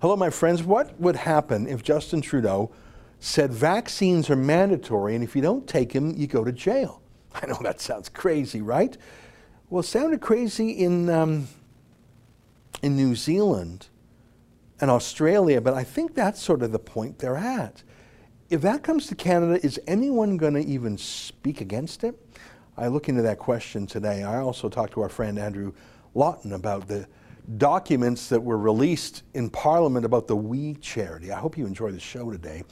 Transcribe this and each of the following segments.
Hello, my friends. What would happen if Justin Trudeau said vaccines are mandatory and if you don't take them, you go to jail? I know that sounds crazy, right? Well, it sounded crazy in, um, in New Zealand and Australia, but I think that's sort of the point they're at. If that comes to Canada, is anyone going to even speak against it? I look into that question today. I also talked to our friend Andrew Lawton about the documents that were released in Parliament about the We charity. I hope you enjoy the show today.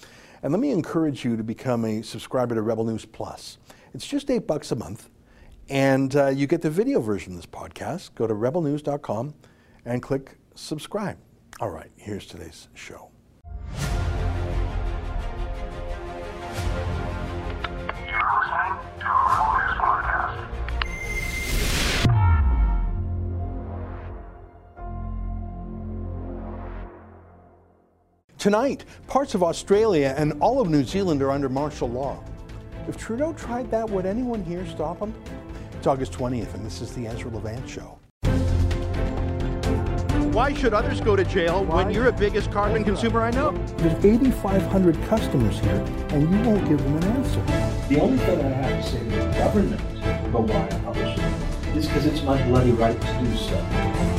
And let me encourage you to become a subscriber to Rebel News Plus. It's just eight bucks a month, and uh, you get the video version of this podcast. Go to rebelnews.com and click subscribe. All right, here's today's show. Tonight, parts of Australia and all of New Zealand are under martial law. If Trudeau tried that, would anyone here stop him? It's August 20th, and this is the Ezra Levant Show. Why should others go to jail Why? when you're the biggest carbon consumer I know? There's 8,500 customers here, and you won't give them an answer. The only thing I have to say to the government about why I publish it is because it's my bloody right to do so.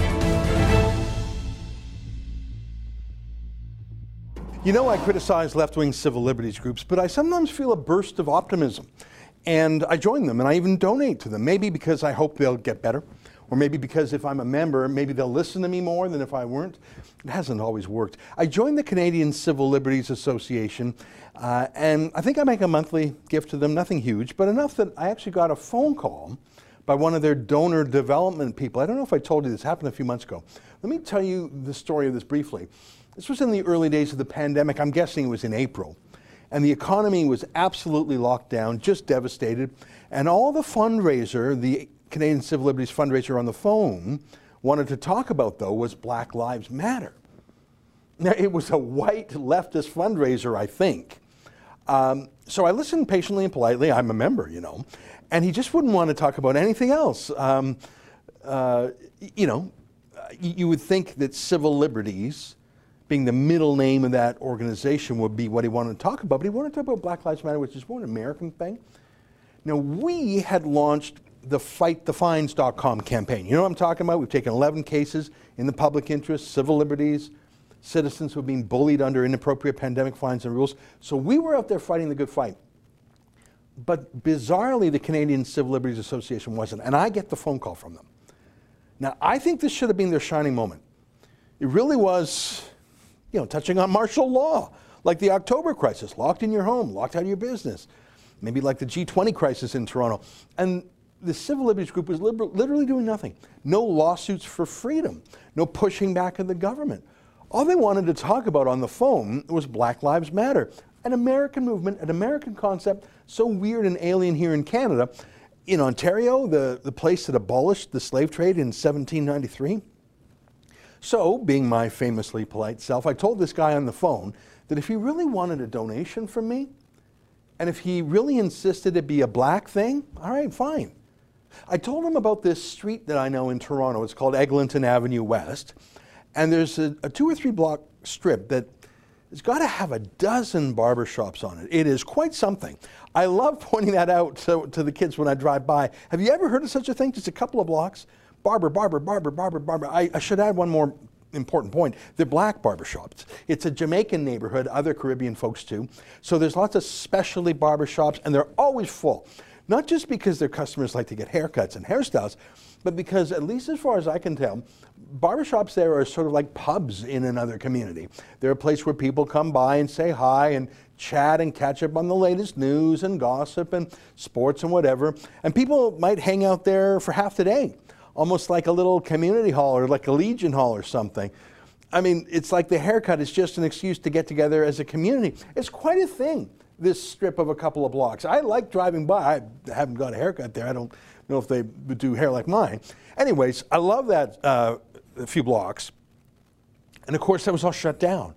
You know, I criticize left wing civil liberties groups, but I sometimes feel a burst of optimism. And I join them and I even donate to them, maybe because I hope they'll get better, or maybe because if I'm a member, maybe they'll listen to me more than if I weren't. It hasn't always worked. I joined the Canadian Civil Liberties Association, uh, and I think I make a monthly gift to them, nothing huge, but enough that I actually got a phone call by one of their donor development people. I don't know if I told you this happened a few months ago. Let me tell you the story of this briefly. This was in the early days of the pandemic. I'm guessing it was in April. And the economy was absolutely locked down, just devastated. And all the fundraiser, the Canadian Civil Liberties fundraiser on the phone, wanted to talk about, though, was Black Lives Matter. Now, it was a white leftist fundraiser, I think. Um, so I listened patiently and politely. I'm a member, you know. And he just wouldn't want to talk about anything else. Um, uh, you know, you would think that civil liberties being the middle name of that organization would be what he wanted to talk about. But he wanted to talk about Black Lives Matter, which is more an American thing. Now, we had launched the fightthefines.com campaign. You know what I'm talking about? We've taken 11 cases in the public interest, civil liberties, citizens who are being bullied under inappropriate pandemic fines and rules. So we were out there fighting the good fight. But bizarrely, the Canadian Civil Liberties Association wasn't. And I get the phone call from them. Now, I think this should have been their shining moment. It really was you know, touching on martial law, like the October crisis, locked in your home, locked out of your business, maybe like the G20 crisis in Toronto. And the civil liberties group was literally doing nothing. No lawsuits for freedom, no pushing back of the government. All they wanted to talk about on the phone was Black Lives Matter, an American movement, an American concept, so weird and alien here in Canada. In Ontario, the, the place that abolished the slave trade in 1793, so, being my famously polite self, I told this guy on the phone that if he really wanted a donation from me, and if he really insisted it be a black thing, all right, fine. I told him about this street that I know in Toronto. It's called Eglinton Avenue West. And there's a, a two or three block strip that has got to have a dozen barbershops on it. It is quite something. I love pointing that out to, to the kids when I drive by. Have you ever heard of such a thing? Just a couple of blocks? Barber, barber, barber, barber, barber. I, I should add one more important point. They're black barbershops. It's a Jamaican neighborhood, other Caribbean folks too. So there's lots of specialty barbershops, and they're always full. Not just because their customers like to get haircuts and hairstyles, but because, at least as far as I can tell, barbershops there are sort of like pubs in another community. They're a place where people come by and say hi and chat and catch up on the latest news and gossip and sports and whatever. And people might hang out there for half the day almost like a little community hall or like a Legion hall or something. I mean, it's like the haircut is just an excuse to get together as a community. It's quite a thing, this strip of a couple of blocks. I like driving by. I haven't got a haircut there. I don't know if they do hair like mine. Anyways, I love that uh, few blocks. And of course, that was all shut down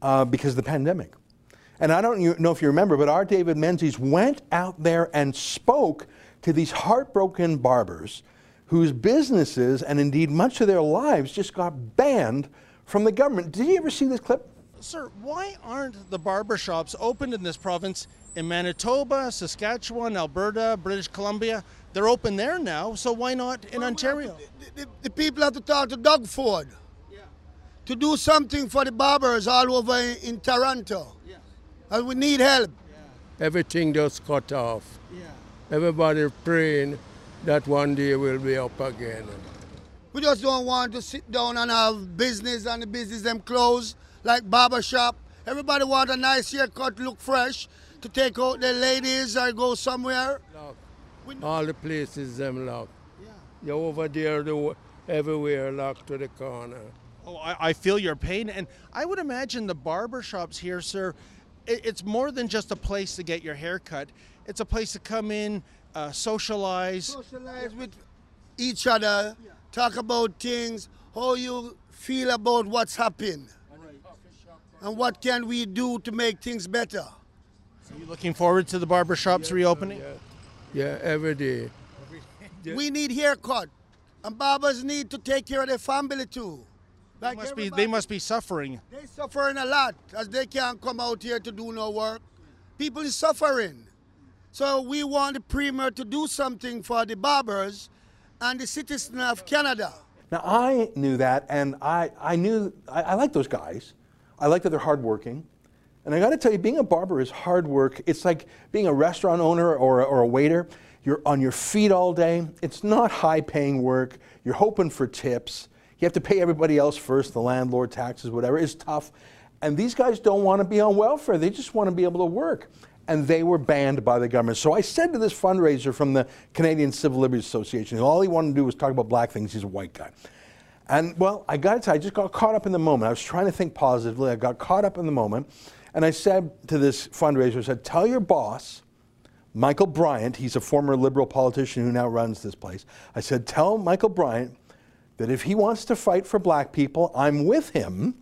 uh, because of the pandemic. And I don't know if you remember, but our David Menzies went out there and spoke to these heartbroken barbers whose businesses and indeed much of their lives just got banned from the government. Did you ever see this clip? Sir, why aren't the barber shops opened in this province in Manitoba, Saskatchewan, Alberta, British Columbia? They're open there now, so why not in Ontario? The, the, the people have to talk to Doug Ford to do something for the barbers all over in, in Toronto. And we need help. Yeah. everything just cut off. Everybody praying that one day we'll be up again. We just don't want to sit down and have business and the business them closed, like barber shop. Everybody want a nice haircut, look fresh, to take out their ladies or go somewhere. Locked. All the places them locked. Yeah, You're over there, the, everywhere locked to the corner. Oh, I, I feel your pain, and I would imagine the barber shops here, sir. It, it's more than just a place to get your hair cut. It's a place to come in, uh, socialize. Socialize with each other, talk about things, how you feel about what's happened, and what can we do to make things better. Are you looking forward to the barber shops reopening? Yeah, yeah, every day. We need haircut, and barbers need to take care of their family too. They must be. They must be suffering. They suffering a lot as they can't come out here to do no work. People is suffering. So we want the premier to do something for the barbers and the citizens of Canada. Now, I knew that, and I, I knew, I, I like those guys. I like that they're hardworking. And I got to tell you, being a barber is hard work. It's like being a restaurant owner or, or a waiter. You're on your feet all day. It's not high paying work. You're hoping for tips. You have to pay everybody else first, the landlord, taxes, whatever. It's tough. And these guys don't want to be on welfare. They just want to be able to work. And they were banned by the government. So I said to this fundraiser from the Canadian Civil Liberties Association, all he wanted to do was talk about black things. He's a white guy. And well, I got to I just got caught up in the moment. I was trying to think positively. I got caught up in the moment. And I said to this fundraiser, I said, tell your boss, Michael Bryant, he's a former liberal politician who now runs this place. I said, tell Michael Bryant that if he wants to fight for black people, I'm with him.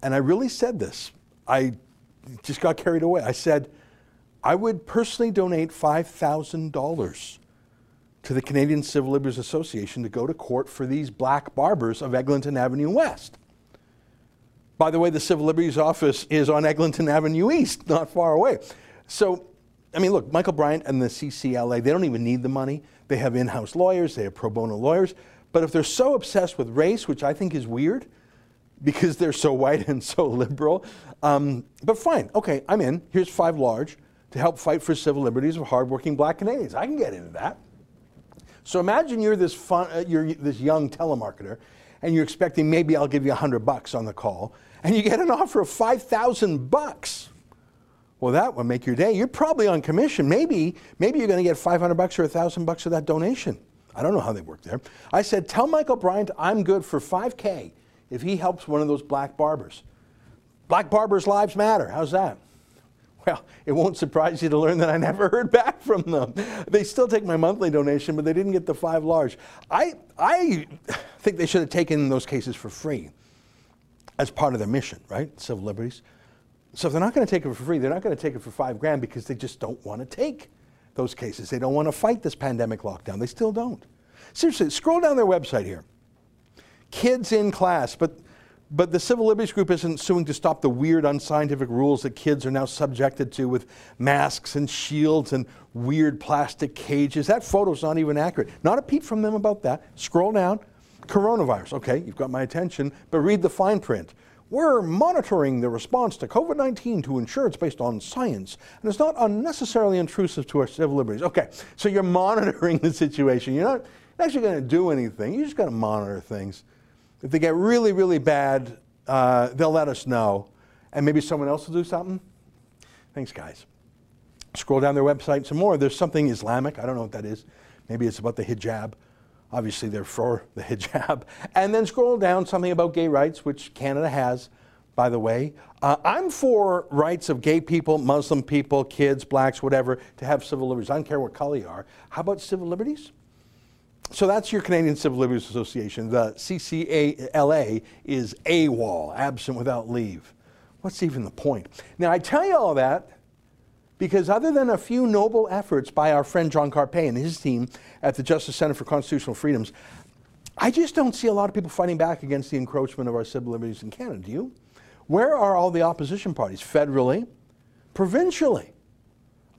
And I really said this. I just got carried away. I said, I would personally donate $5,000 to the Canadian Civil Liberties Association to go to court for these black barbers of Eglinton Avenue West. By the way, the Civil Liberties Office is on Eglinton Avenue East, not far away. So, I mean, look, Michael Bryant and the CCLA, they don't even need the money. They have in house lawyers, they have pro bono lawyers. But if they're so obsessed with race, which I think is weird because they're so white and so liberal, um, but fine, okay, I'm in. Here's five large to help fight for civil liberties of hardworking black Canadians. I can get into that. So imagine you're this fun, uh, you're this young telemarketer, and you're expecting maybe I'll give you a hundred bucks on the call, and you get an offer of five thousand bucks. Well, that would make your day. You're probably on commission. Maybe, maybe you're going to get 500 bucks or a thousand bucks of that donation. I don't know how they work there. I said, tell Michael Bryant I'm good for 5K if he helps one of those black barbers. Black barbers' lives matter. How's that? Well, it won't surprise you to learn that I never heard back from them. They still take my monthly donation, but they didn't get the five large. I, I think they should have taken those cases for free as part of their mission, right? Civil liberties. So if they're not going to take it for free, they're not going to take it for five grand because they just don't want to take those cases. They don't want to fight this pandemic lockdown. They still don't. Seriously, scroll down their website here. Kids in class, but but the civil liberties group isn't suing to stop the weird unscientific rules that kids are now subjected to with masks and shields and weird plastic cages. That photo's not even accurate. Not a peep from them about that. Scroll down. Coronavirus. Okay, you've got my attention, but read the fine print. We're monitoring the response to COVID 19 to ensure it's based on science and it's not unnecessarily intrusive to our civil liberties. Okay, so you're monitoring the situation. You're not actually going to do anything, you just got to monitor things. If they get really, really bad, uh, they'll let us know, and maybe someone else will do something. Thanks, guys. Scroll down their website some more. There's something Islamic. I don't know what that is. Maybe it's about the hijab. Obviously, they're for the hijab. And then scroll down something about gay rights, which Canada has, by the way. Uh, I'm for rights of gay people, Muslim people, kids, blacks, whatever, to have civil liberties. I don't care what color you are. How about civil liberties? So that's your Canadian Civil Liberties Association. The CCLA is AWOL, absent without leave. What's even the point? Now, I tell you all that because other than a few noble efforts by our friend John Carpay and his team at the Justice Center for Constitutional Freedoms, I just don't see a lot of people fighting back against the encroachment of our civil liberties in Canada. Do you? Where are all the opposition parties, federally, provincially?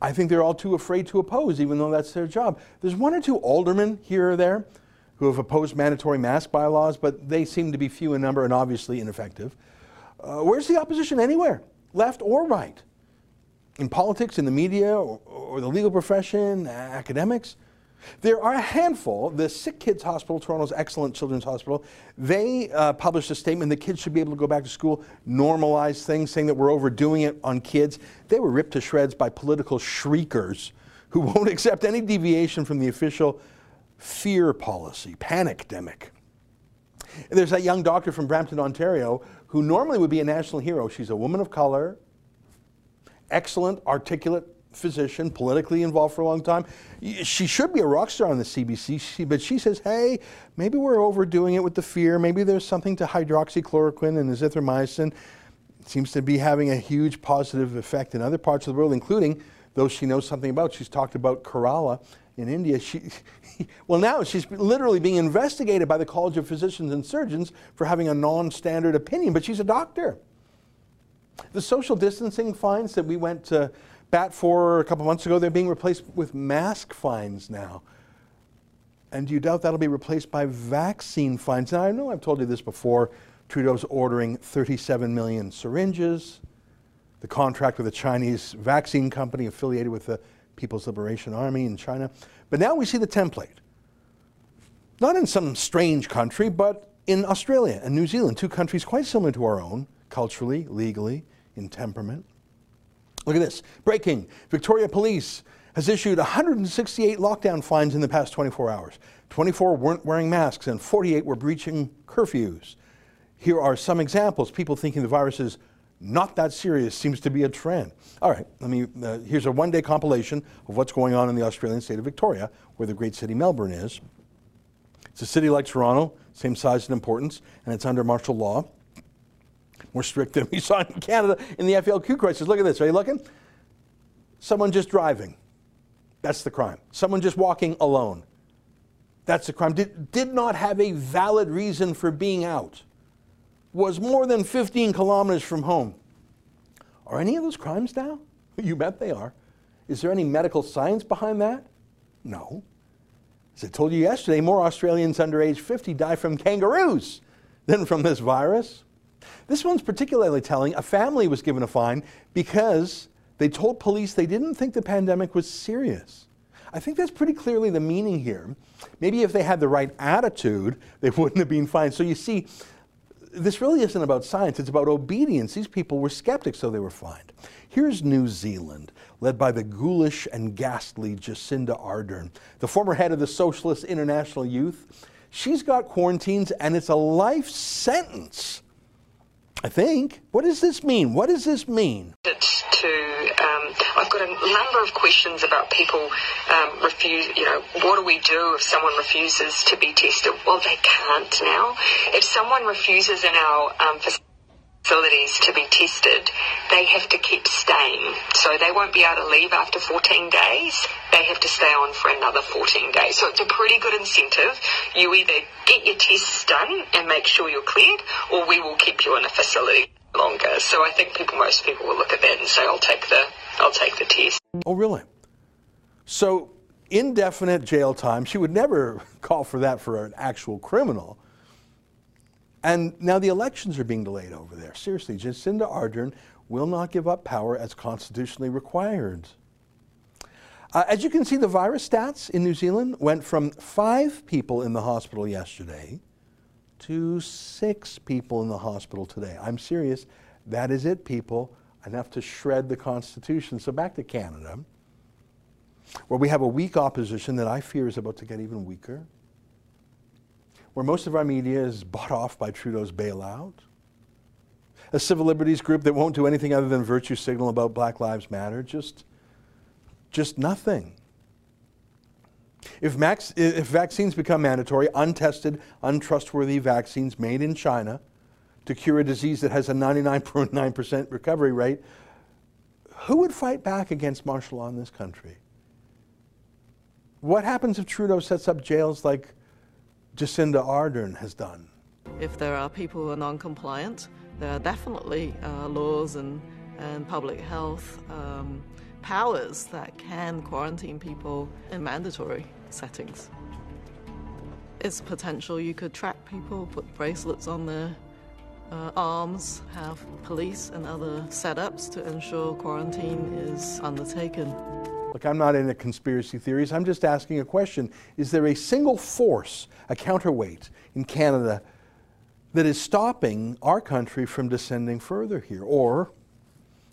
I think they're all too afraid to oppose, even though that's their job. There's one or two aldermen here or there who have opposed mandatory mask bylaws, but they seem to be few in number and obviously ineffective. Uh, where's the opposition anywhere, left or right? In politics, in the media, or, or the legal profession, academics? There are a handful. The Sick Kids Hospital, Toronto's excellent children's hospital, they uh, published a statement that kids should be able to go back to school, normalize things, saying that we're overdoing it on kids. They were ripped to shreds by political shriekers who won't accept any deviation from the official fear policy, panic demic. There's that young doctor from Brampton, Ontario, who normally would be a national hero. She's a woman of color, excellent, articulate physician, politically involved for a long time. She should be a rock star on the CBC, but she says, hey, maybe we're overdoing it with the fear. Maybe there's something to hydroxychloroquine and azithromycin. It seems to be having a huge positive effect in other parts of the world, including those she knows something about. She's talked about Kerala in India. She, well, now she's literally being investigated by the College of Physicians and Surgeons for having a non standard opinion, but she's a doctor. The social distancing fines that we went to bat for a couple months ago, they're being replaced with mask fines now. And do you doubt that'll be replaced by vaccine fines? Now, I know I've told you this before. Trudeau's ordering 37 million syringes. The contract with a Chinese vaccine company affiliated with the People's Liberation Army in China. But now we see the template. Not in some strange country, but in Australia and New Zealand, two countries quite similar to our own, culturally, legally, in temperament. Look at this. Breaking. Victoria Police has issued 168 lockdown fines in the past 24 hours. 24 weren't wearing masks and 48 were breaching curfews. Here are some examples. People thinking the virus is not that serious seems to be a trend. All right, let me, uh, here's a one day compilation of what's going on in the Australian state of Victoria, where the great city Melbourne is. It's a city like Toronto, same size and importance, and it's under martial law more strict than we saw in Canada in the FLQ crisis. Look at this. Are you looking? Someone just driving. That's the crime. Someone just walking alone. That's the crime. Did, did not have a valid reason for being out. Was more than 15 kilometers from home. Are any of those crimes now? You bet they are. Is there any medical science behind that? No. As I told you yesterday, more Australians under age 50 die from kangaroos than from this virus. This one's particularly telling. A family was given a fine because they told police they didn't think the pandemic was serious. I think that's pretty clearly the meaning here. Maybe if they had the right attitude, they wouldn't have been fined. So you see, this really isn't about science, it's about obedience. These people were skeptics, so they were fined. Here's New Zealand, led by the ghoulish and ghastly Jacinda Ardern, the former head of the Socialist International Youth. She's got quarantines, and it's a life sentence I think. What does this mean? What does this mean? It's To um, I've got a number of questions about people um, refuse. You know, what do we do if someone refuses to be tested? Well, they can't now. If someone refuses in our um, facilities to be tested, they have to keep staying. So they won't be able to leave after 14 days. They have to stay on for another 14 days. So it's a pretty good incentive. You either get your tests done and make sure you're cleared, or we will keep you in a facility longer. So I think people, most people will look at that and say, I'll take the, I'll take the test. Oh, really? So indefinite jail time, she would never call for that for an actual criminal. And now the elections are being delayed over there. Seriously, Jacinda Ardern will not give up power as constitutionally required. Uh, as you can see, the virus stats in New Zealand went from five people in the hospital yesterday to six people in the hospital today. I'm serious. That is it, people. Enough to shred the Constitution. So back to Canada, where we have a weak opposition that I fear is about to get even weaker where most of our media is bought off by Trudeau's bailout, a civil liberties group that won't do anything other than virtue signal about Black Lives Matter, just, just nothing. If, max, if vaccines become mandatory, untested, untrustworthy vaccines made in China to cure a disease that has a 99.9% recovery rate, who would fight back against martial law in this country? What happens if Trudeau sets up jails like Jacinda Ardern has done. If there are people who are non-compliant, there are definitely uh, laws and, and public health um, powers that can quarantine people in mandatory settings. It's potential you could track people, put bracelets on their uh, arms, have police and other setups to ensure quarantine is undertaken. Look, I'm not into conspiracy theories. I'm just asking a question. Is there a single force, a counterweight in Canada that is stopping our country from descending further here? Or,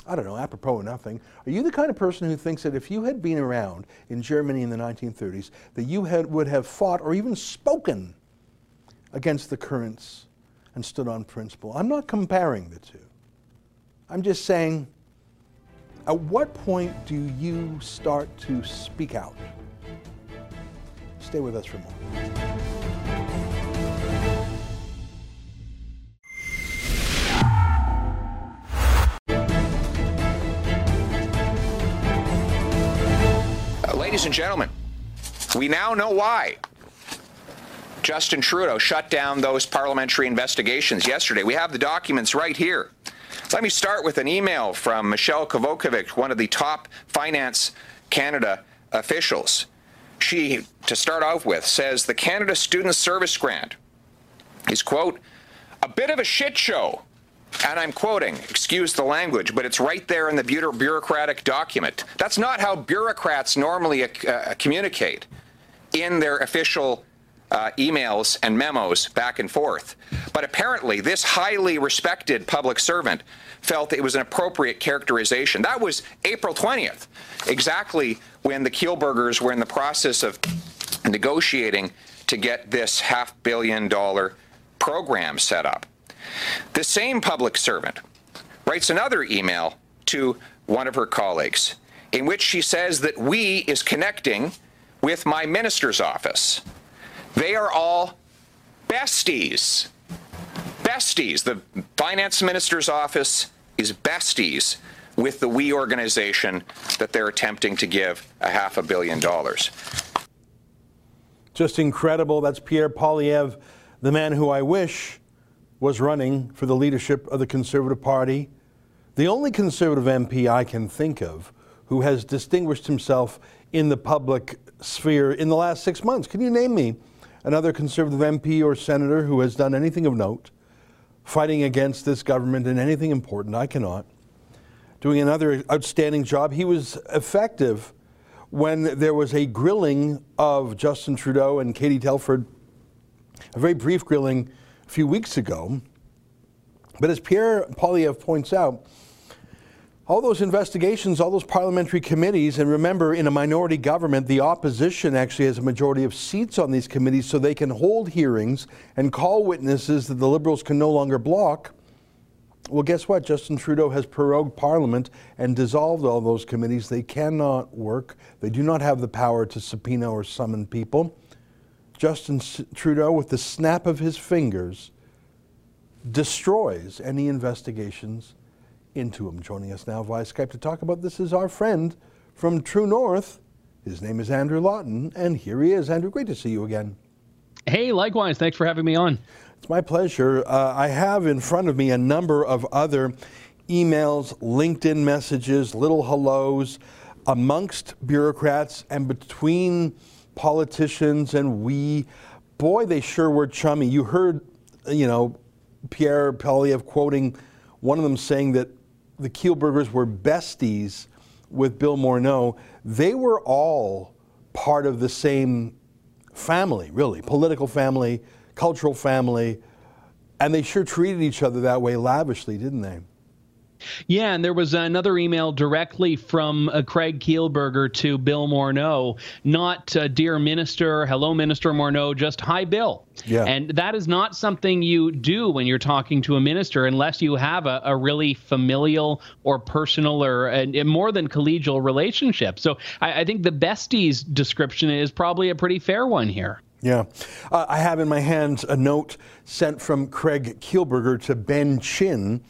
I don't know, apropos of nothing, are you the kind of person who thinks that if you had been around in Germany in the 1930s, that you had, would have fought or even spoken against the currents and stood on principle? I'm not comparing the two. I'm just saying, at what point do you start to speak out? Stay with us for more. Ladies and gentlemen, we now know why Justin Trudeau shut down those parliamentary investigations yesterday. We have the documents right here. Let me start with an email from Michelle Kovacevic, one of the top Finance Canada officials. She, to start off with, says the Canada Student Service Grant is, quote, a bit of a shit show. And I'm quoting, excuse the language, but it's right there in the bureaucratic document. That's not how bureaucrats normally uh, communicate in their official uh, emails and memos back and forth. But apparently, this highly respected public servant felt it was an appropriate characterization. That was April 20th, exactly when the Kielburgers were in the process of negotiating to get this half billion dollar program set up. The same public servant writes another email to one of her colleagues in which she says that we is connecting with my minister's office. They are all besties. Besties. The finance minister's office is besties with the we organization that they're attempting to give a half a billion dollars. Just incredible. That's Pierre Poilievre, the man who I wish was running for the leadership of the Conservative Party. The only Conservative MP I can think of who has distinguished himself in the public sphere in the last six months. Can you name me another Conservative MP or senator who has done anything of note, fighting against this government in anything important? I cannot. Doing another outstanding job. He was effective when there was a grilling of Justin Trudeau and Katie Telford, a very brief grilling a few weeks ago. But as Pierre Poilievre points out, all those investigations, all those parliamentary committees, and remember, in a minority government, the opposition actually has a majority of seats on these committees so they can hold hearings and call witnesses that the Liberals can no longer block. Well, guess what? Justin Trudeau has prorogued Parliament and dissolved all those committees. They cannot work. They do not have the power to subpoena or summon people. Justin Trudeau, with the snap of his fingers, destroys any investigations into him. Joining us now via Skype to talk about this is our friend from True North. His name is Andrew Lawton, and here he is. Andrew, great to see you again. Hey, likewise. Thanks for having me on. It's my pleasure. Uh, I have in front of me a number of other emails, LinkedIn messages, little hellos amongst bureaucrats and between politicians and we. Boy, they sure were chummy. You heard, you know, Pierre Poilievre quoting one of them saying that the Kielburgers were besties with Bill Morneau. They were all part of the same family, really, political family, cultural family, and they sure treated each other that way lavishly, didn't they? Yeah, and there was another email directly from uh, Craig Kielburger to Bill Morneau, not uh, dear minister, hello minister Morneau, just hi Bill. Yeah. And that is not something you do when you're talking to a minister unless you have a, a really familial or personal or a, more than collegial relationship. So I, I think the besties description is probably a pretty fair one here. Yeah. Uh, I have in my hands a note sent from Craig Kielburger to Ben Chin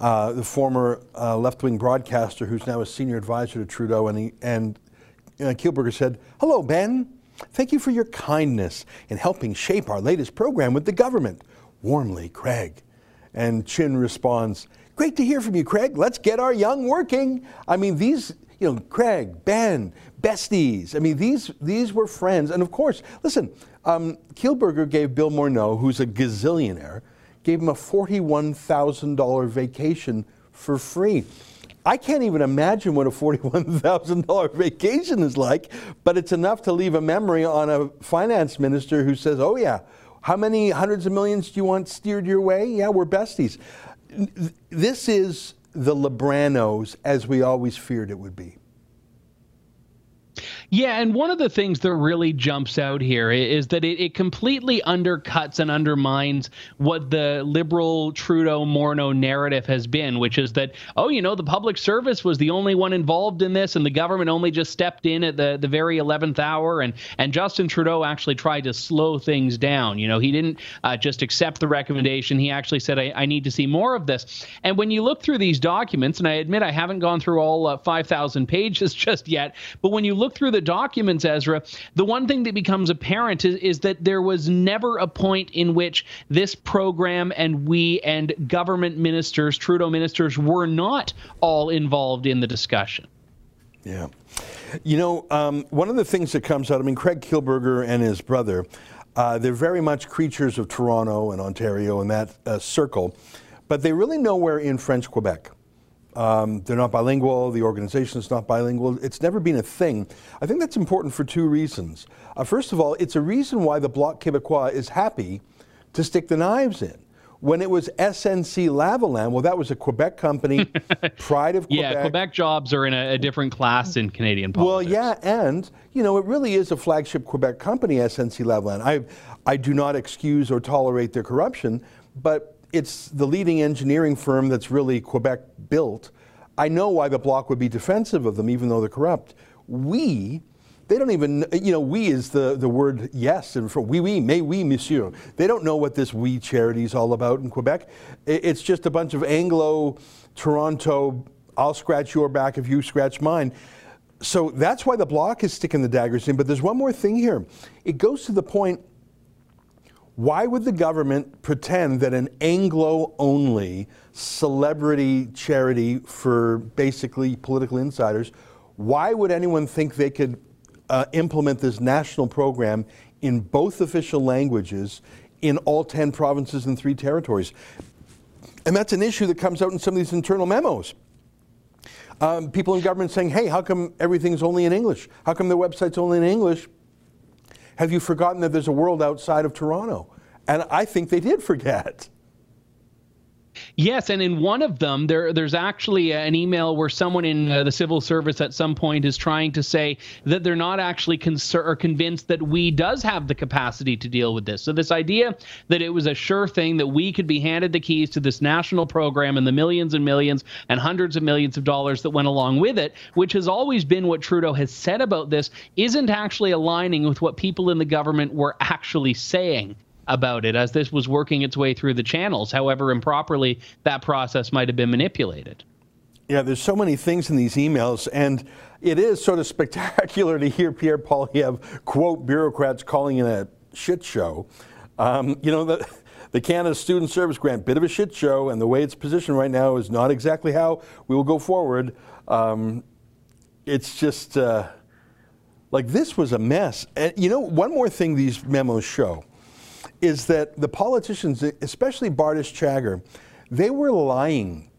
uh, the former uh, left-wing broadcaster who's now a senior advisor to Trudeau, and he, and uh, Kielburger said, "Hello, Ben. Thank you for your kindness in helping shape our latest program with the government. Warmly, Craig. And Chin responds, Great to hear from you, Craig. Let's get our young working. I mean, these, you know, Craig, Ben, besties. I mean, these these were friends. And of course, listen, um, Kielburger gave Bill Morneau, who's a gazillionaire, gave him a $41,000 vacation for free. I can't even imagine what a $41,000 vacation is like, but it's enough to leave a memory on a finance minister who says, oh, yeah, how many hundreds of millions do you want steered your way? Yeah, we're besties. This is the Libranos as we always feared it would be. Yeah, and one of the things that really jumps out here is that it, it completely undercuts and undermines what the liberal Trudeau Morneau narrative has been, which is that, oh, you know, the public service was the only one involved in this and the government only just stepped in at the, the very 11th hour. And, and Justin Trudeau actually tried to slow things down. You know, he didn't uh, just accept the recommendation. He actually said, I, I, need to see more of this. And when you look through these documents, and I admit I haven't gone through all uh, 5,000 pages just yet, but when you look through the documents, Ezra, the one thing that becomes apparent is, is that there was never a point in which this program and we and government ministers, Trudeau ministers, were not all involved in the discussion. Yeah. You know, um, one of the things that comes out, I mean, Craig Kielburger and his brother, uh, they're very much creatures of Toronto and Ontario and that uh, circle, but they really nowhere in French Quebec. Um, they're not bilingual. The organization is not bilingual. It's never been a thing. I think that's important for two reasons. Uh, first of all, it's a reason why the Bloc Québécois is happy to stick the knives in. When it was SNC Lavalin, well, that was a Quebec company, pride of Quebec. Yeah, Quebec jobs are in a, a, different class in Canadian politics. Well, yeah, and you know, it really is a flagship Quebec company, SNC Lavalin. I, I do not excuse or tolerate their corruption, but it's the leading engineering firm that's really Quebec built. I know why the bloc would be defensive of them, even though they're corrupt. We, they don't even, you know, we is the, the word yes, and for oui, oui, mais oui, monsieur. They don't know what this we charity is all about in Quebec. It's just a bunch of Anglo Toronto, I'll scratch your back if you scratch mine. So that's why the bloc is sticking the daggers in. But there's one more thing here. It goes to the point why would the government pretend that an Anglo only celebrity charity for basically political insiders, why would anyone think they could uh, implement this national program in both official languages in all 10 provinces and three territories? And that's an issue that comes out in some of these internal memos. Um, people in government saying, hey, how come everything's only in English? How come their website's only in English? Have you forgotten that there's a world outside of Toronto? And I think they did forget. Yes, and in one of them, there there's actually an email where someone in uh, the civil service at some point is trying to say that they're not actually concerned or convinced that we does have the capacity to deal with this. So this idea that it was a sure thing that we could be handed the keys to this national program and the millions and millions and hundreds of millions of dollars that went along with it, which has always been what Trudeau has said about this, isn't actually aligning with what people in the government were actually saying about it as this was working its way through the channels. However, improperly that process might have been manipulated. Yeah, there's so many things in these emails, and it is sort of spectacular to hear Pierre Poilievre quote bureaucrats calling it a shit show. Um, you know, the, the Canada Student Service Grant, bit of a shit show, and the way it's positioned right now is not exactly how we will go forward. Um, it's just uh, like this was a mess. And you know, one more thing these memos show is that the politicians, especially Bardish Chagger, they were lying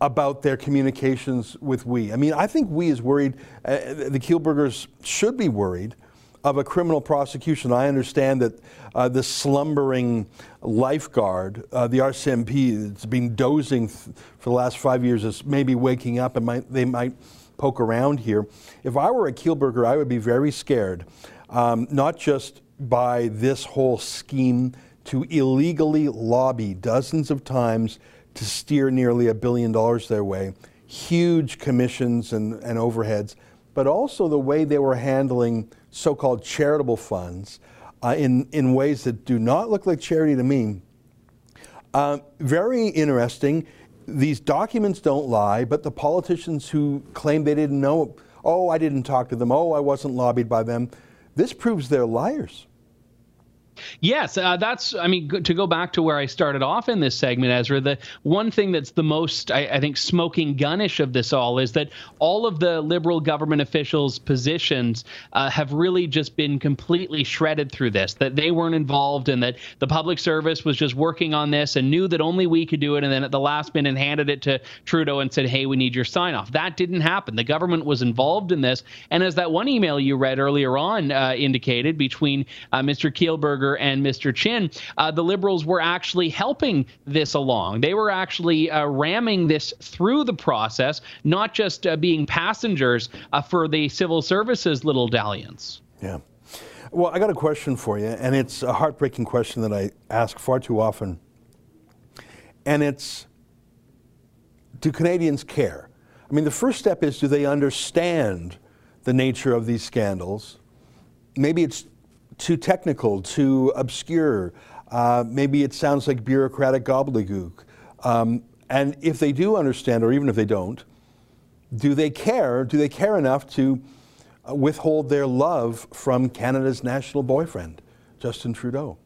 about their communications with we. I mean, I think we is worried, uh, the Kielburgers should be worried of a criminal prosecution. I understand that uh, the slumbering lifeguard, uh, the RCMP, that's been dozing th- for the last five years, is maybe waking up and might, they might poke around here. If I were a Kielburger, I would be very scared, um, not just by this whole scheme to illegally lobby dozens of times to steer nearly a billion dollars their way, huge commissions and, and overheads, but also the way they were handling so called charitable funds uh, in, in ways that do not look like charity to me. Uh, very interesting. These documents don't lie, but the politicians who claim they didn't know, oh, I didn't talk to them, oh, I wasn't lobbied by them, this proves they're liars. Yes, uh, that's. I mean, to go back to where I started off in this segment, Ezra, the one thing that's the most, I, I, think, smoking gunish of this all is that all of the liberal government officials' positions uh, have really just been completely shredded through this. That they weren't involved, and that the public service was just working on this and knew that only we could do it, and then at the last minute handed it to Trudeau and said, "Hey, we need your sign off." That didn't happen. The government was involved in this, and as that one email you read earlier on uh, indicated, between uh, Mr. Kielburger and Mr. Chin, uh, the Liberals were actually helping this along. They were actually uh, ramming this through the process, not just uh, being passengers uh, for the civil services little dalliance. Yeah. Well, I got a question for you, and it's a heartbreaking question that I ask far too often. And it's do Canadians care? I mean, the first step is do they understand the nature of these scandals? Maybe it's too technical, too obscure. Uh, maybe it sounds like bureaucratic gobbledygook. Um, and if they do understand, or even if they don't, do they care? Do they care enough to uh, withhold their love from Canada's national boyfriend, Justin Trudeau?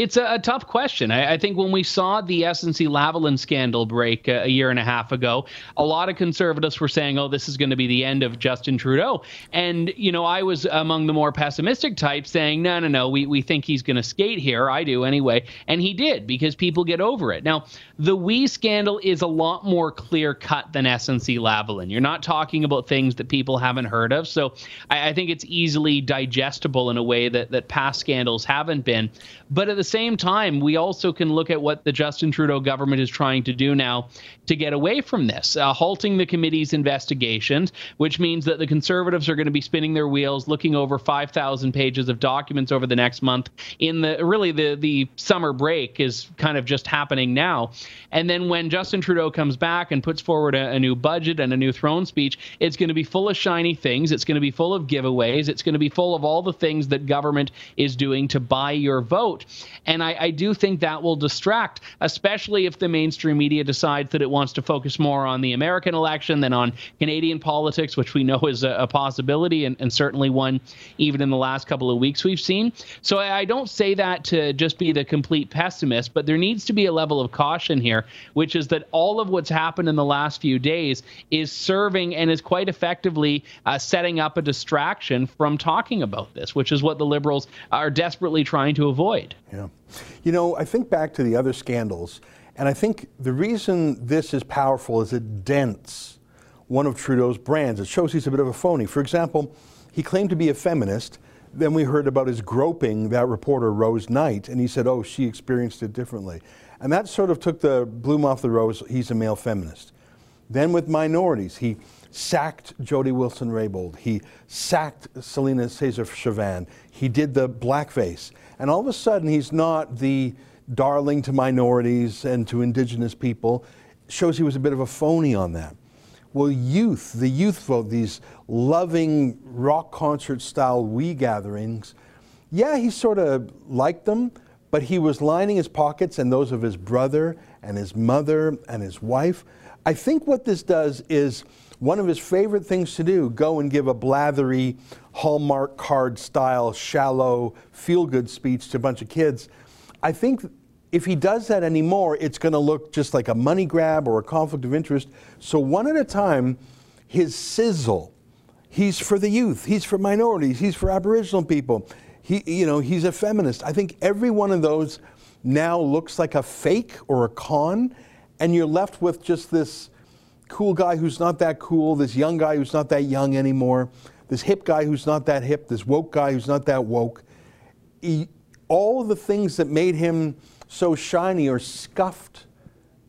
It's a, a tough question. I, I, think when we saw the SNC Lavalin scandal break a, a, year and a half ago, a lot of conservatives were saying, "Oh, this is going to be the end of Justin Trudeau." And you know, I was among the more pessimistic types, saying, "No, no, no, we we think he's going to skate here. I do anyway." And he did because people get over it. Now, the WE scandal is a lot more clear cut than SNC Lavalin. You're not talking about things that people haven't heard of, so I, I think it's easily digestible in a way that that past scandals haven't been. But at the same time, we also can look at what the Justin Trudeau government is trying to do now to get away from this, uh, halting the committee's investigations, which means that the Conservatives are going to be spinning their wheels, looking over 5,000 pages of documents over the next month. In the really the the summer break is kind of just happening now, and then when Justin Trudeau comes back and puts forward a, a new budget and a new throne speech, it's going to be full of shiny things. It's going to be full of giveaways. It's going to be full of all the things that government is doing to buy your vote. And I, I do think that will distract, especially if the mainstream media decides that it wants to focus more on the American election than on Canadian politics, which we know is a, a possibility and, and, certainly one even in the last couple of weeks we've seen. So I, I don't say that to just be the complete pessimist, but there needs to be a level of caution here, which is that all of what's happened in the last few days is serving and is quite effectively uh, setting up a distraction from talking about this, which is what the Liberals are desperately trying to avoid. Yeah. You know, I think back to the other scandals, and I think the reason this is powerful is it dents one of Trudeau's brands. It shows he's a bit of a phony. For example, he claimed to be a feminist. Then we heard about his groping that reporter Rose Knight, and he said, oh, she experienced it differently. And that sort of took the bloom off the rose. He's a male feminist. Then with minorities, he sacked Jody Wilson Raybould. He sacked Celina Caesar Chavannes. He did the blackface. And all of a sudden, he's not the darling to minorities and to indigenous people. Shows he was a bit of a phony on that. Well, youth, the youth vote, these loving rock concert style we gatherings, yeah, he sort of liked them, but he was lining his pockets and those of his brother and his mother and his wife. I think what this does is one of his favorite things to do go and give a blathery Hallmark card style, shallow, feel good speech to a bunch of kids. I think if he does that anymore, it's going to look just like a money grab or a conflict of interest. So, one at a time, his sizzle, he's for the youth, he's for minorities, he's for Aboriginal people, he, you know, he's a feminist. I think every one of those now looks like a fake or a con, and you're left with just this cool guy who's not that cool, this young guy who's not that young anymore, this hip guy who's not that hip, this woke guy who's not that woke. He, all the things that made him so shiny are scuffed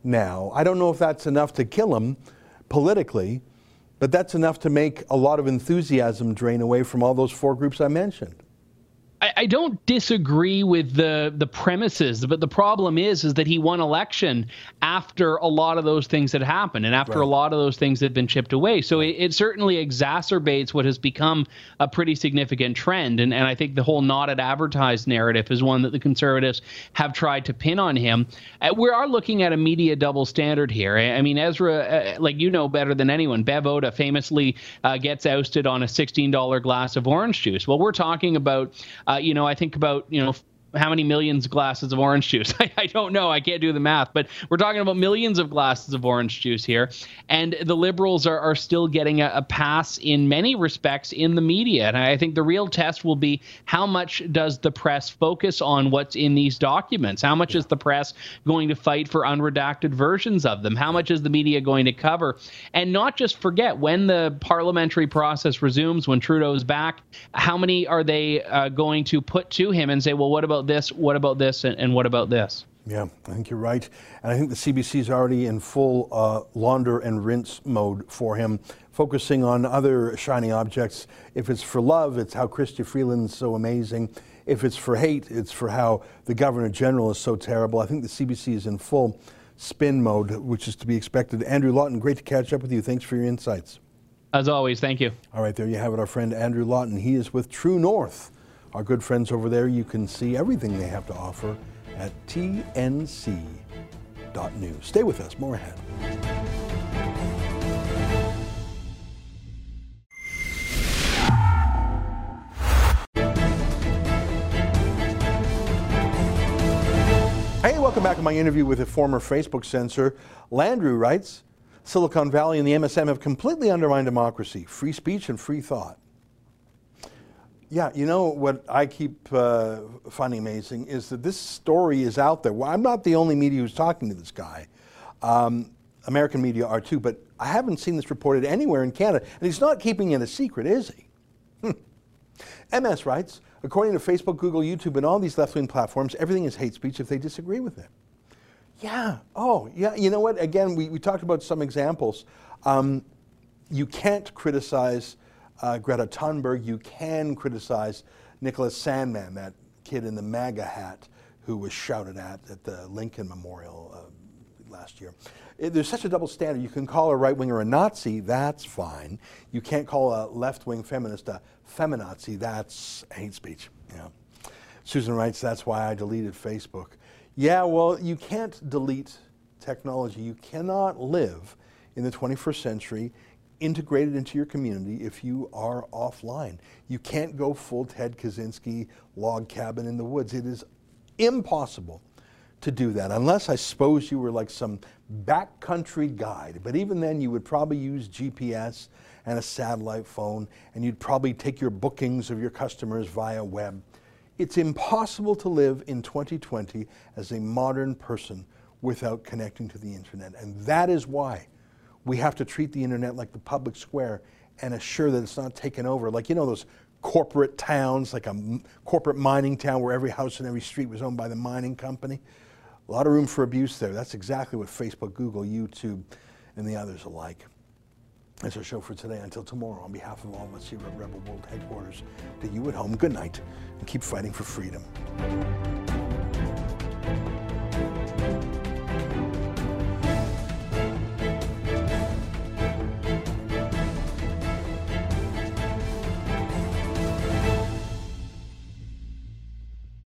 now. I don't know if that's enough to kill him politically, but that's enough to make a lot of enthusiasm drain away from all those four groups I mentioned. I, I, don't disagree with the the premises, but the problem is is that he won election after a lot of those things had happened, and after right. a lot of those things had been chipped away. So it, it, certainly exacerbates what has become a pretty significant trend. And and I think the whole not at advertised narrative is one that the conservatives have tried to pin on him. Uh, we are looking at a media double standard here. I, I mean, Ezra, uh, like you know better than anyone, Bev Oda famously uh, gets ousted on a $16 glass of orange juice. Well, we're talking about. Uh, you know, I think about, you know, how many millions of glasses of orange juice? I, I, don't know. I can't do the math, but we're talking about millions of glasses of orange juice here. And the liberals are, are still getting a, a, pass in many respects in the media. And I think the real test will be how much does the press focus on what's in these documents? How much is the press going to fight for unredacted versions of them? How much is the media going to cover? And not just forget when the parliamentary process resumes, when Trudeau's back, how many are they uh, going to put to him and say, well, what about about this? What about this? And, and what about this? Yeah, I think you're right. And I think the CBC is already in full uh, launder and rinse mode for him, focusing on other shiny objects. If it's for love, it's how Chrystia Freeland's so amazing. If it's for hate, it's for how the Governor General is so terrible. I think the CBC is in full spin mode, which is to be expected. Andrew Lawton, great to catch up with you. Thanks for your insights. As always, thank you. All right, there you have it, our friend Andrew Lawton. He is with True North. Our good friends over there, you can see everything they have to offer at tnc.news. Stay with us, more ahead. Hey, welcome back to my interview with a former Facebook censor. Landry writes Silicon Valley and the MSM have completely undermined democracy, free speech, and free thought. Yeah, you know what I keep uh, finding amazing is that this story is out there. Well, I'm not the only media who's talking to this guy. Um, American media are too, but I haven't seen this reported anywhere in Canada. And he's not keeping it a secret, is he? Hmm. MS writes according to Facebook, Google, YouTube, and all these left wing platforms, everything is hate speech if they disagree with it. Yeah. Oh, yeah. You know what? Again, we, we talked about some examples. Um, you can't criticize uh, Greta Thunberg, you can criticize Nicholas Sandmann, that kid in the MAGA hat who was shouted at at the Lincoln Memorial uh, last year. It, there's such a double standard. You can call a right winger a Nazi, that's fine. You can't call a left wing feminist a feminazi, that's hate speech. Yeah. Susan writes, that's why I deleted Facebook. Yeah, well, you can't delete technology. You cannot live in the 21st century integrated into your community if you are offline. You can't go full Ted Kaczynski log cabin in the woods. It is impossible to do that unless I suppose you were like some backcountry guide. But even then, you would probably use GPS and a satellite phone, and you'd probably take your bookings of your customers via web. It's impossible to live in 2020 as a modern person without connecting to the internet. And that is why we have to treat the internet like the public square and assure that it's not taken over. Like, you know, those corporate towns, like a m- corporate mining town where every house and every street was owned by the mining company. A lot of room for abuse there. That's exactly what Facebook, Google, YouTube, and the others alike. That's our show for today. Until tomorrow, on behalf of all of us here at Rebel World Headquarters, to you at home, good night, and keep fighting for freedom.